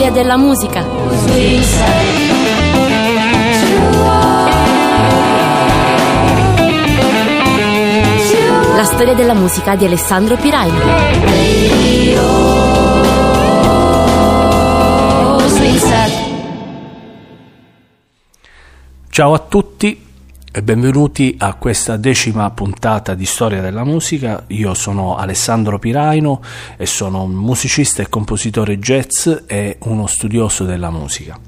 storia della musica. La storia della musica di Alessandro Piraino. Ciao a tutti e benvenuti a questa decima puntata di Storia della musica. Io sono Alessandro Piraino e sono un musicista e compositore jazz e uno studioso della musica.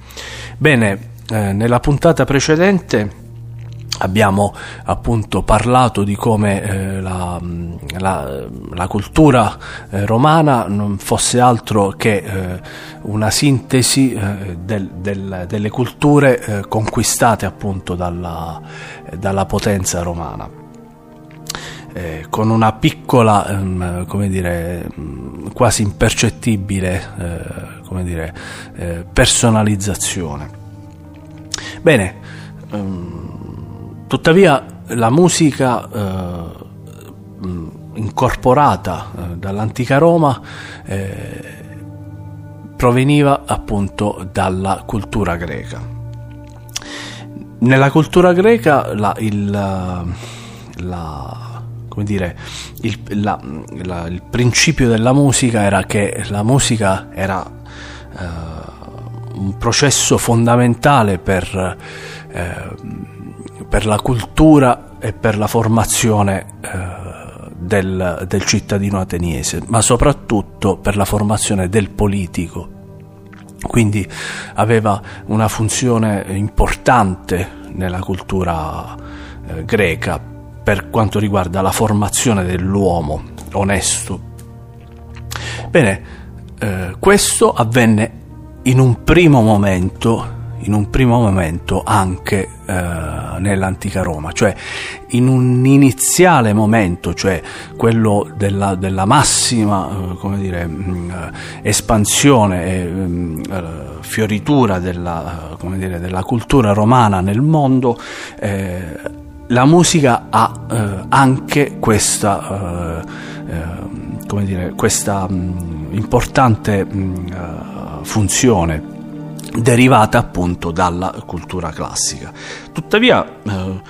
Bene, eh, nella puntata precedente abbiamo appunto parlato di come eh, la, la, la, cultura eh, romana non fosse altro che eh, una sintesi eh, del, del, delle culture eh, conquistate appunto dalla, dalla potenza romana. Eh, con una piccola, ehm, come dire, quasi impercettibile come dire, personalizzazione. Bene, ehm, Tuttavia la musica eh, incorporata eh, dall'antica Roma eh, proveniva appunto dalla cultura greca. Nella cultura greca la, il, la, dire, il, la, il, principio della musica era che la musica era eh, un processo fondamentale per eh, per la cultura e per la formazione eh, del, del cittadino ateniese, ma soprattutto per la formazione del politico. Quindi aveva una funzione importante nella cultura eh, greca per quanto riguarda la formazione dell'uomo onesto. Bene, eh, questo avvenne in un primo momento in un primo momento anche eh, nell'antica Roma, cioè in un iniziale momento, cioè quello della, della massima eh, dire, mh, mm, espansione e mh, mm, eh, fioritura della, come dire, della, cultura romana nel mondo, eh, la musica ha eh, anche questa, eh, dire, questa mh, mm, importante funzione derivata appunto dalla cultura classica. Tuttavia, eh,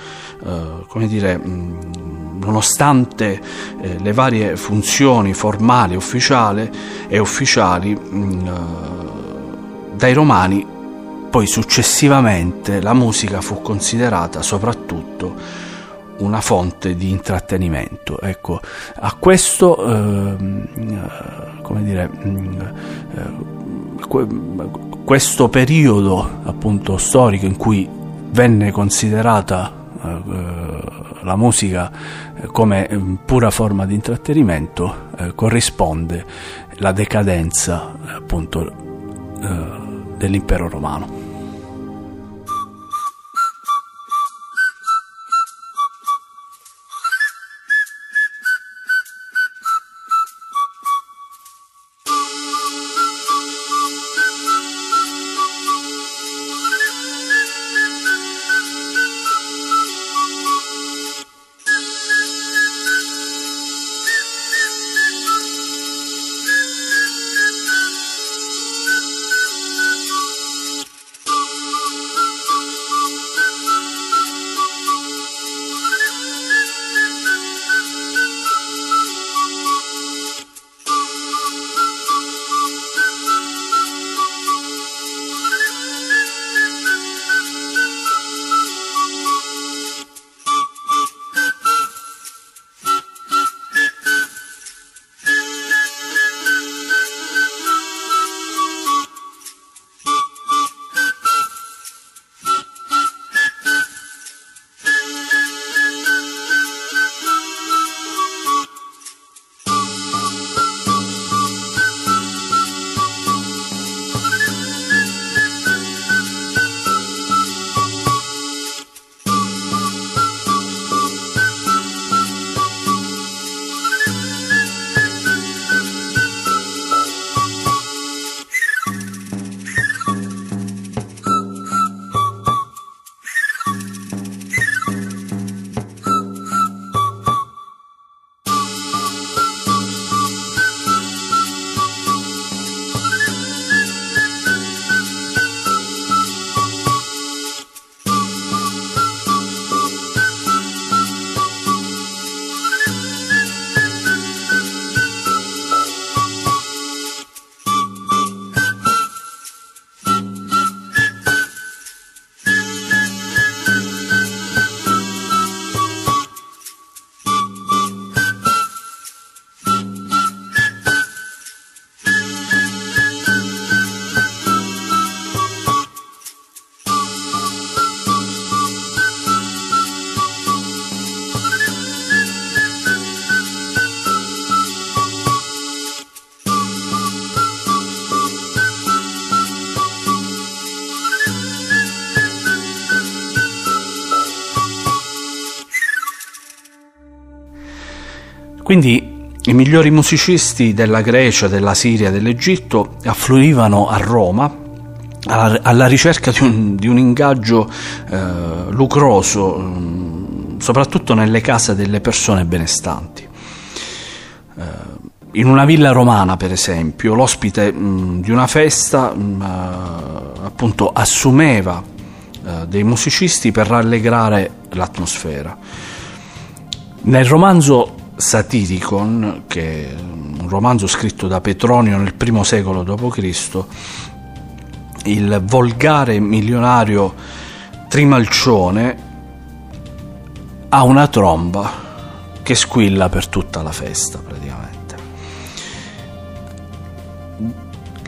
eh, come dire, mh, nonostante eh, le varie funzioni formali, ufficiali e ufficiali mh, eh, dai romani, poi successivamente la musica fu considerata soprattutto una fonte di intrattenimento. Ecco, a questo, ehm, eh, come dire, eh, questo periodo appunto storico in cui venne considerata eh, la musica eh, come eh, pura forma di intrattenimento eh, corrisponde la decadenza appunto eh, dell'impero romano. Quindi i migliori musicisti della Grecia, della Siria, dell'Egitto affluivano a Roma alla, alla ricerca di un, di un ingaggio eh, lucroso, mm, soprattutto nelle case delle persone benestanti. Eh, in una villa romana, per esempio, l'ospite mh, mm, di una festa mh, mm, eh, appunto assumeva eh, dei musicisti per rallegrare l'atmosfera. Nel romanzo Satiricon, che è un romanzo scritto da Petronio nel primo secolo d.C., il volgare milionario Trimalcione ha una tromba che squilla per tutta la festa praticamente.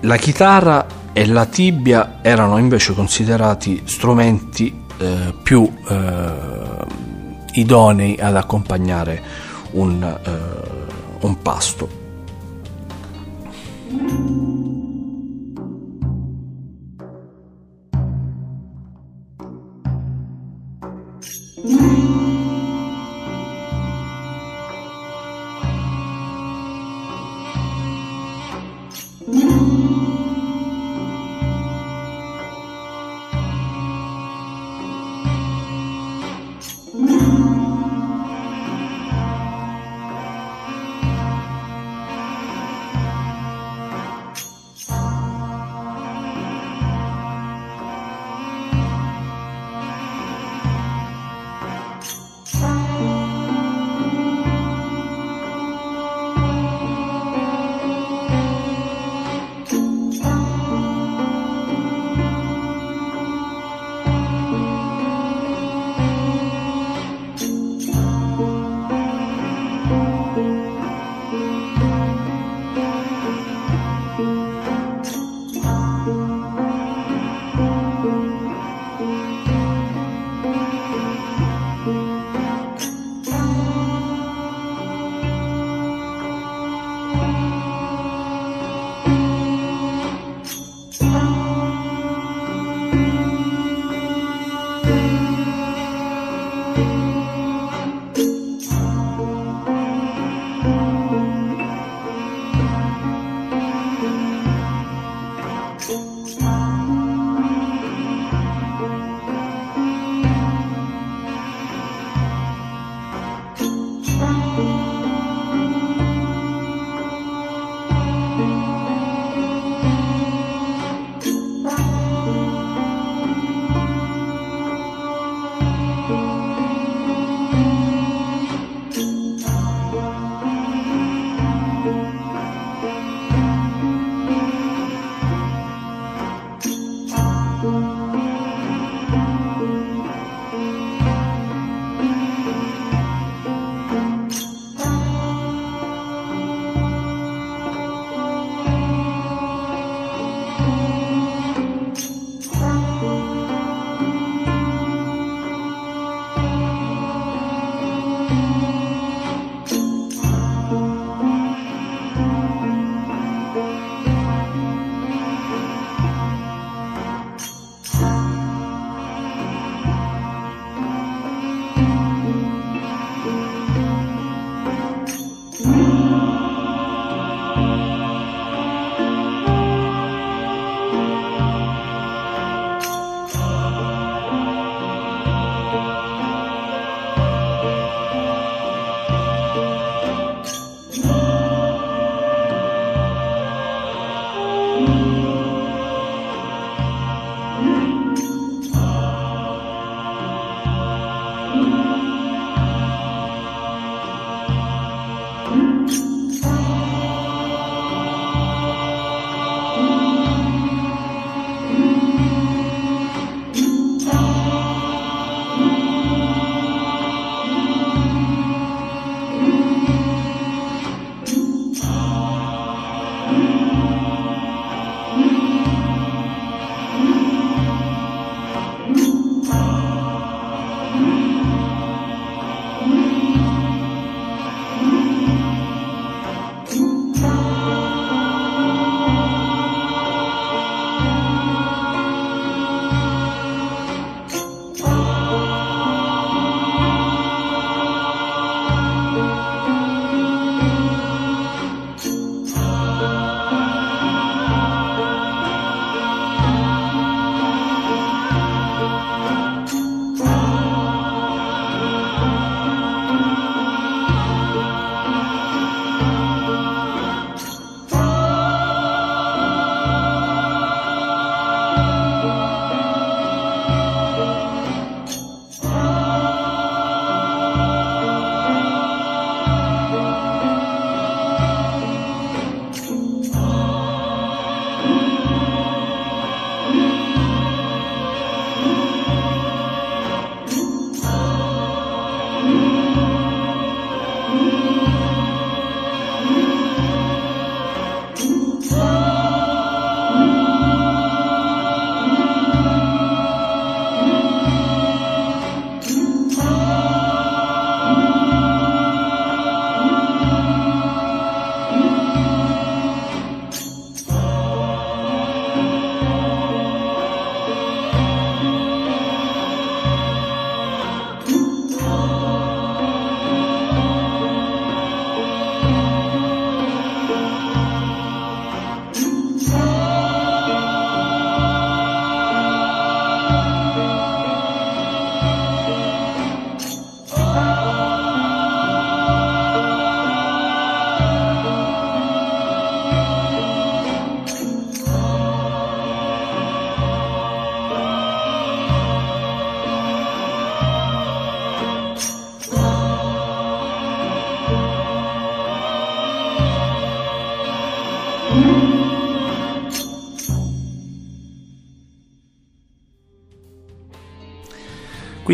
La chitarra e la tibia erano invece considerati strumenti eh, più eh, idonei ad accompagnare un, eh, un pasto.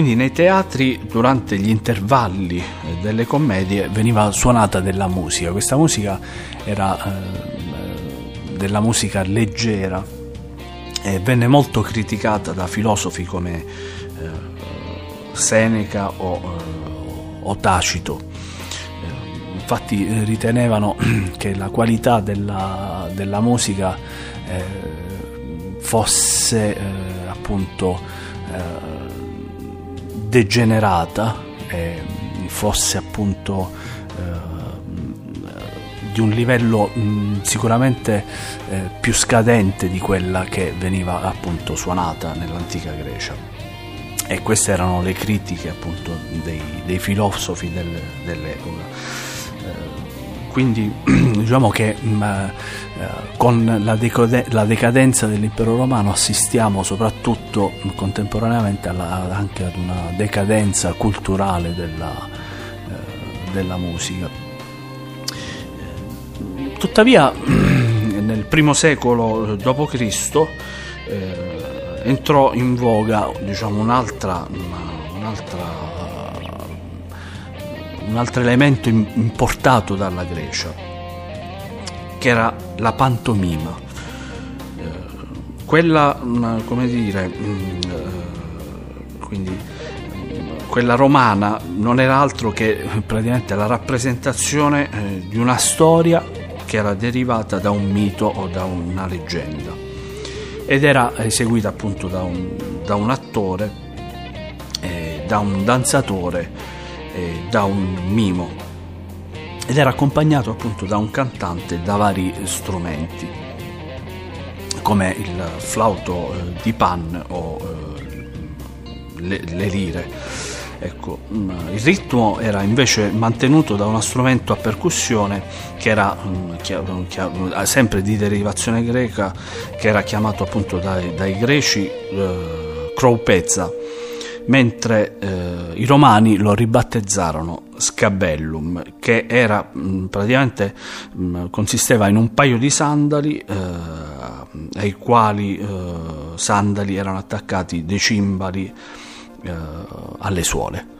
Quindi nei teatri durante gli intervalli eh, delle commedie veniva suonata della musica, questa musica era eh, della musica leggera e venne molto criticata da filosofi come eh, Seneca o, eh, o Tacito. Eh, infatti ritenevano che la qualità della, della musica fosse appunto degenerata e fosse appunto eh, di un livello mh, sicuramente eh, più scadente di quella che veniva appunto suonata nell'antica Grecia. E queste erano le critiche appunto dei, dei filosofi del, dell'epoca. eh, quindi diciamo che mh, eh, con la, decode- la, decadenza dell'impero romano assistiamo soprattutto contemporaneamente alla, anche ad una decadenza culturale della, eh, della musica. Tuttavia nel primo secolo d.C. Eh, entrò in voga diciamo, un'altra, un'altra, un altro elemento importato dalla Grecia che era la pantomima. Eh, quella, come dire, mm, eh, quindi mm, quella romana non era altro che praticamente la rappresentazione eh, di una storia che era derivata da un mito o da una leggenda ed era eseguita appunto da un, da un attore, eh, da un danzatore, eh, da un mimo ed era accompagnato appunto da un cantante da vari strumenti come il flauto eh, di pan o eh, le, le, lire. Ecco, mm, il ritmo era invece mantenuto da uno strumento a percussione che era mm, mm, sempre di derivazione greca, che era chiamato appunto dai, dai greci eh, croupezza mentre eh, i romani lo ribattezzarono scabellum, che era mh, mm, praticamente mh, mm, consisteva in un paio di sandali eh, ai quali eh, sandali erano attaccati dei cimbali eh, alle suole.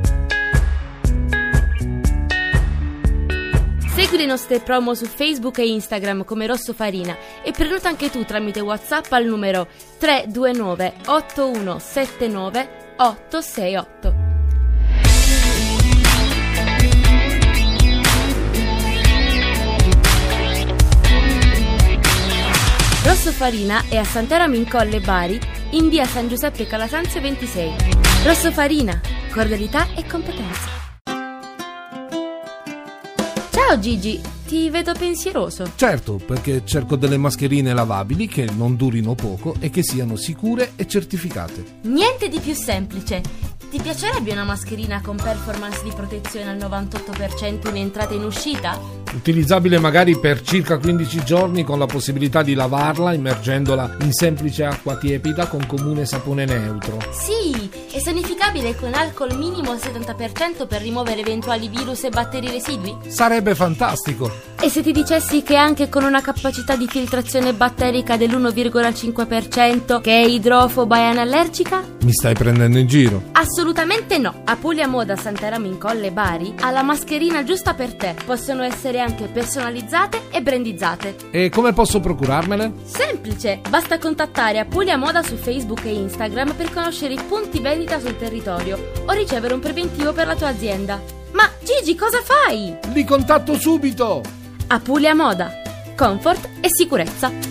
Segui le nostre promo su Facebook e Instagram come Rosso Farina e prenota anche tu tramite WhatsApp al numero 329 8179 868. Rosso Farina è a Sant'Eramo in Colle Bari, in via San Giuseppe Calasanzio 26. Rosso Farina, cordialità e competenza. Ciao Gigi, ti vedo pensieroso. Certo, perché cerco delle mascherine lavabili che non durino poco e che siano sicure e certificate. Niente di più semplice. Ti piacerebbe una mascherina con performance di protezione al 98% in entrata e in uscita? Utilizzabile magari per circa 15 giorni con la possibilità di lavarla immergendola in semplice acqua tiepida con comune sapone neutro. Sì, è sanificabile con alcol minimo al 70% per rimuovere eventuali virus e batteri residui? Sarebbe fantastico! E se ti dicessi che anche con una capacità di filtrazione batterica dell'1,5% che è idrofoba e anallergica? Mi stai prendendo in giro? Assolutamente no! A Puglia Moda Santeramo in Colle Bari ha la mascherina giusta per te. Possono essere anche personalizzate e brandizzate. E come posso procurarmele? Semplice! Basta contattare Apulia Moda su Facebook e Instagram per conoscere i punti vendita sul territorio o ricevere un preventivo per la tua azienda. Ma Gigi, cosa fai? Li contatto subito! Apulia Moda. Comfort e sicurezza.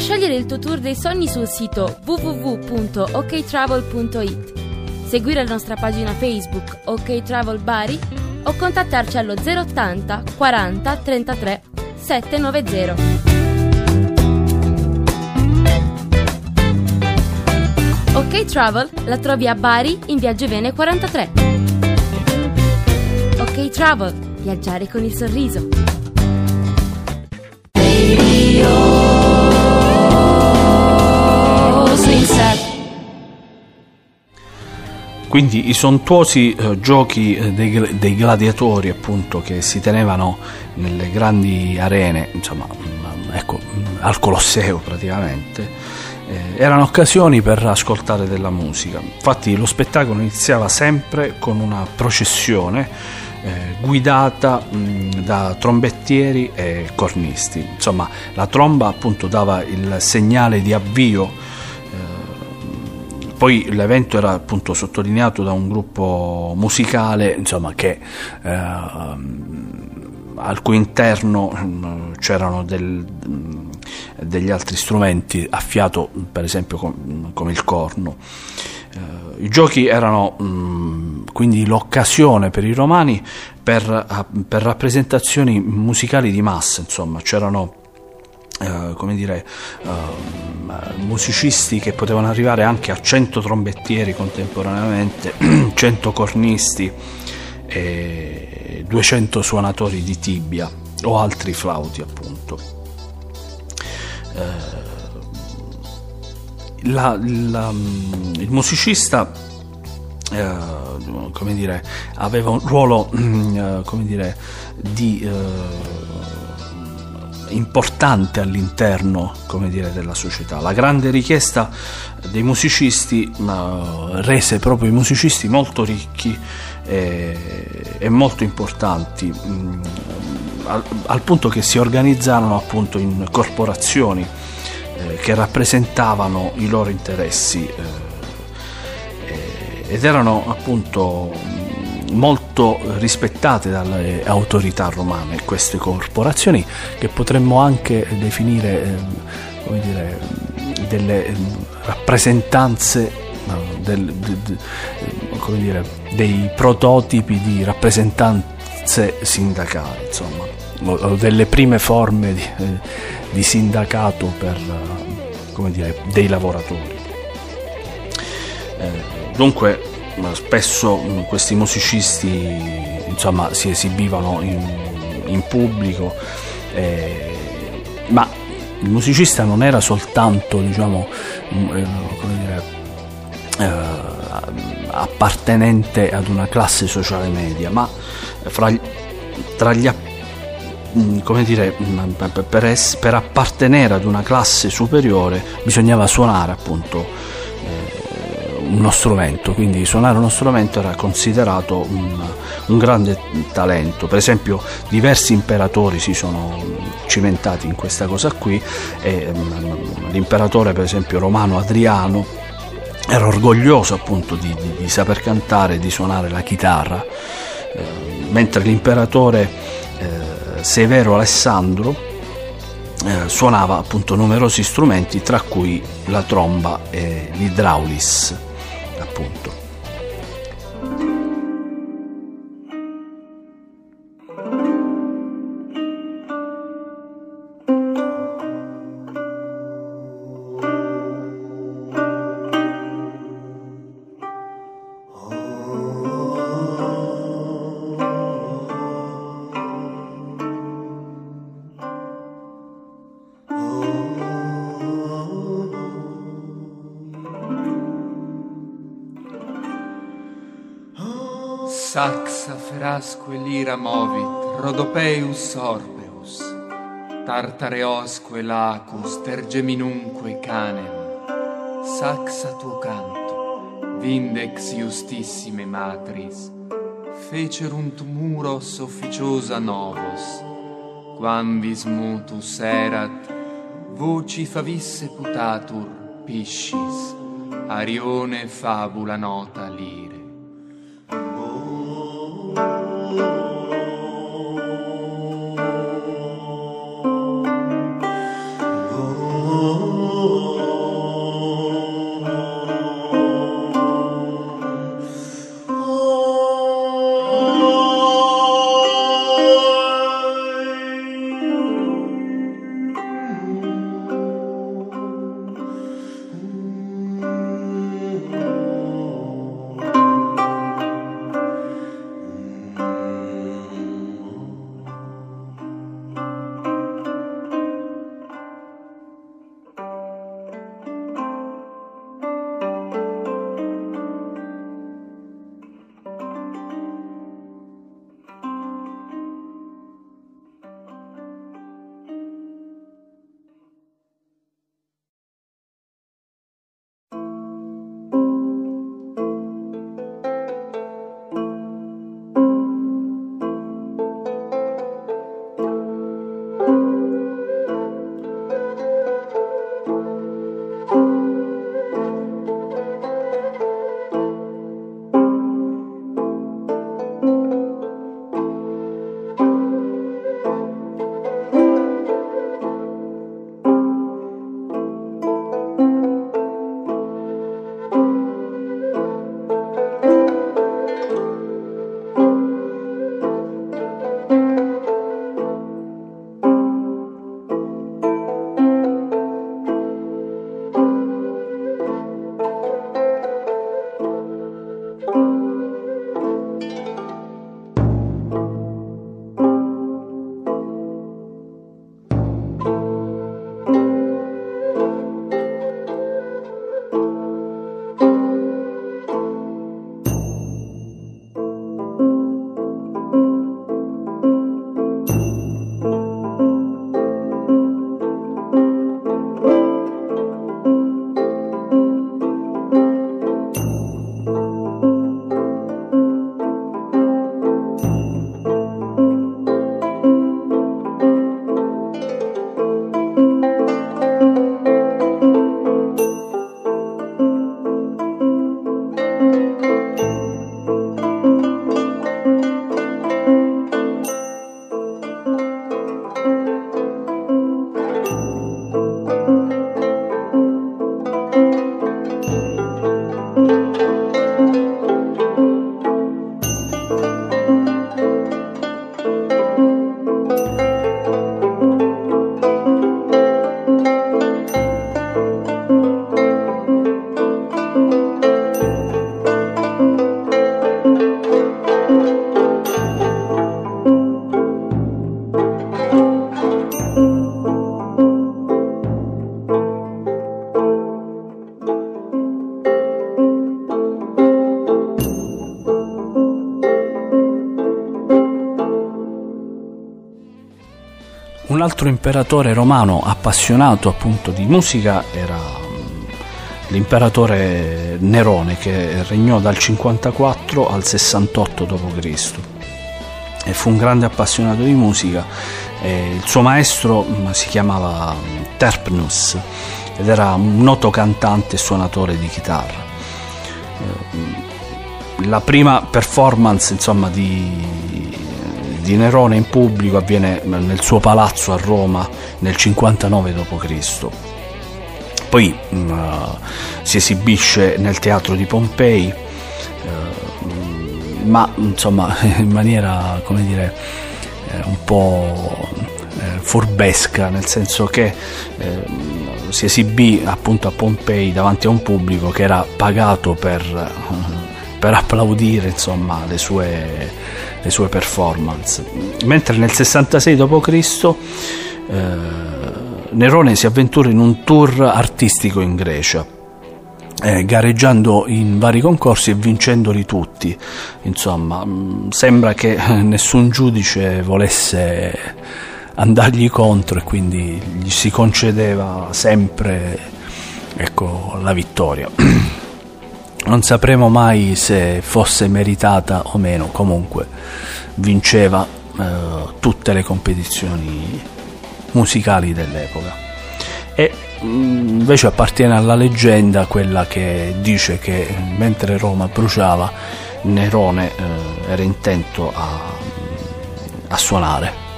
Puoi scegliere il tuo tour dei sogni sul sito www.oktravel.it seguire la nostra pagina Facebook OK Travel Bari o contattarci allo 080 40 33 790. OK Travel la trovi a Bari in via Giovene 43. OK Travel, viaggiare con il sorriso. Quindi i sontuosi eh, giochi eh, dei, dei, gladiatori appunto che si tenevano nelle grandi arene, insomma, mm, ecco, mm, al Colosseo praticamente, eh, erano occasioni per ascoltare della musica. Infatti lo spettacolo iniziava sempre con una processione eh, guidata mh, da trombettieri e cornisti. Insomma, la tromba appunto dava il segnale di avvio. Eh, poi l'evento era appunto sottolineato da un gruppo musicale insomma, che, eh, al cui interno mh, c'erano del, degli altri strumenti a fiato, per esempio com, come il corno. I giochi erano mh, quindi l'occasione per i romani per, per, rappresentazioni musicali di massa, insomma, c'erano Uh, come dire, uh, musicisti che potevano arrivare anche a 100 trombettieri contemporaneamente, 100 cornisti e 200 suonatori di tibia o altri flauti appunto. Uh, la, la, il musicista eh, come dire, aveva un ruolo mm, eh, come dire, di, eh, importante all'interno dire, della società. La grande richiesta dei musicisti rese proprio i musicisti molto ricchi e, e molto importanti. Mm, al, al, punto che si organizzarono appunto in corporazioni eh, che rappresentavano i loro interessi eh, ed erano appunto molto rispettate dalle autorità romane queste corporazioni che potremmo anche definire eh, come dire, delle rappresentanze del, de, de, dire, dei prototipi di rappresentanze sindacali insomma o delle prime forme di, di sindacato per, come dire, dei lavoratori. Eh, dunque spesso questi musicisti insomma, si esibivano in, in pubblico, eh, ma il musicista non era soltanto diciamo, eh, dire, eh, appartenente ad una classe sociale media, ma fra, tra gli appartenenti Mm, come dire, mm, per, es- per, appartenere ad una classe superiore bisognava suonare appunto uno strumento, quindi suonare uno strumento era considerato un, un, grande talento. Per esempio diversi imperatori si sono cimentati in questa cosa qui e um, l'imperatore per esempio romano Adriano era orgoglioso appunto di, di, di saper cantare e di suonare la chitarra, eh, mentre l'imperatore Severo Alessandro eh, suonava appunto numerosi strumenti tra cui la tromba e l'idraulis appunto Saxa ferasque lira movit, Rodopeus orbeus, Tartareosque lacus, Tergeminunque canem, Saxa tuo canto, Vindex justissime matris, Fecerunt muros officiosa novos, Quamvis mutus erat, Voci favisse putatur, Piscis, Arione fabula nota lir. L'altro imperatore romano appassionato appunto di musica era mm, l'imperatore Nerone che regnò dal 54 al 68 d.C. e fu un grande appassionato di musica. Il suo maestro mm, si chiamava mm, Terpnus ed era un noto cantante e suonatore di chitarra. Eh, la prima performance insomma, di, di Nerone in pubblico avviene nel suo palazzo a Roma nel 59 d.C. Poi mm, si esibisce nel teatro di Pompei, uh, ma insomma in maniera come dire eh, un po' furbesca, nel senso che eh, si esibì appunto a Pompei davanti a un pubblico che era pagato per, per applaudire insomma le sue le sue performance. Mentre nel 66 d.C. Eh, Nerone si avventura in un tour artistico in Grecia. Eh, gareggiando in vari concorsi e vincendoli tutti. Insomma, mm, sembra che nessun giudice volesse andargli contro e quindi gli si concedeva sempre ecco, la vittoria. non sapremo mai se fosse meritata o meno, comunque vinceva eh, tutte le competizioni musicali dell'epoca. E mm, invece appartiene alla leggenda quella che dice che mentre Roma bruciava, Nerone eh, era intento a, a suonare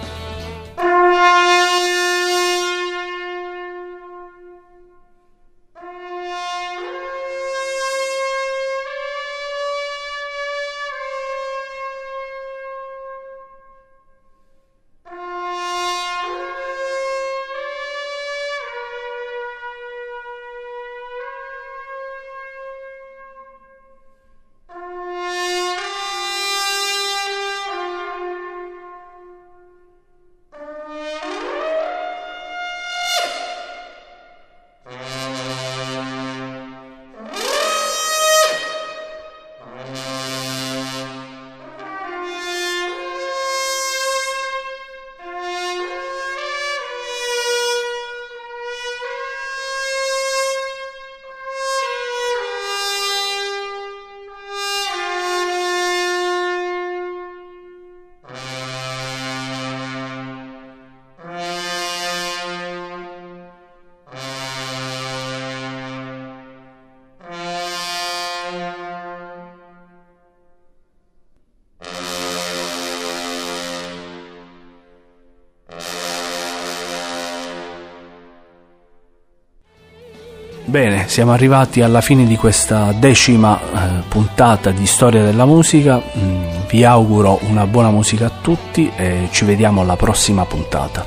Bene, siamo arrivati alla fine di questa decima eh, puntata di Storia della Musica. Mm, vi auguro una buona musica a tutti e ci vediamo alla prossima puntata.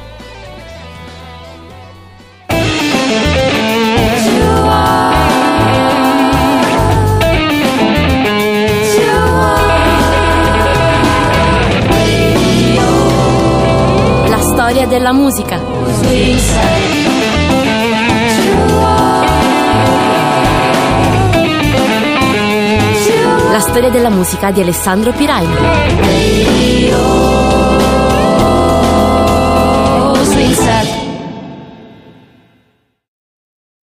La storia della musica. storia della musica di Alessandro Piraino.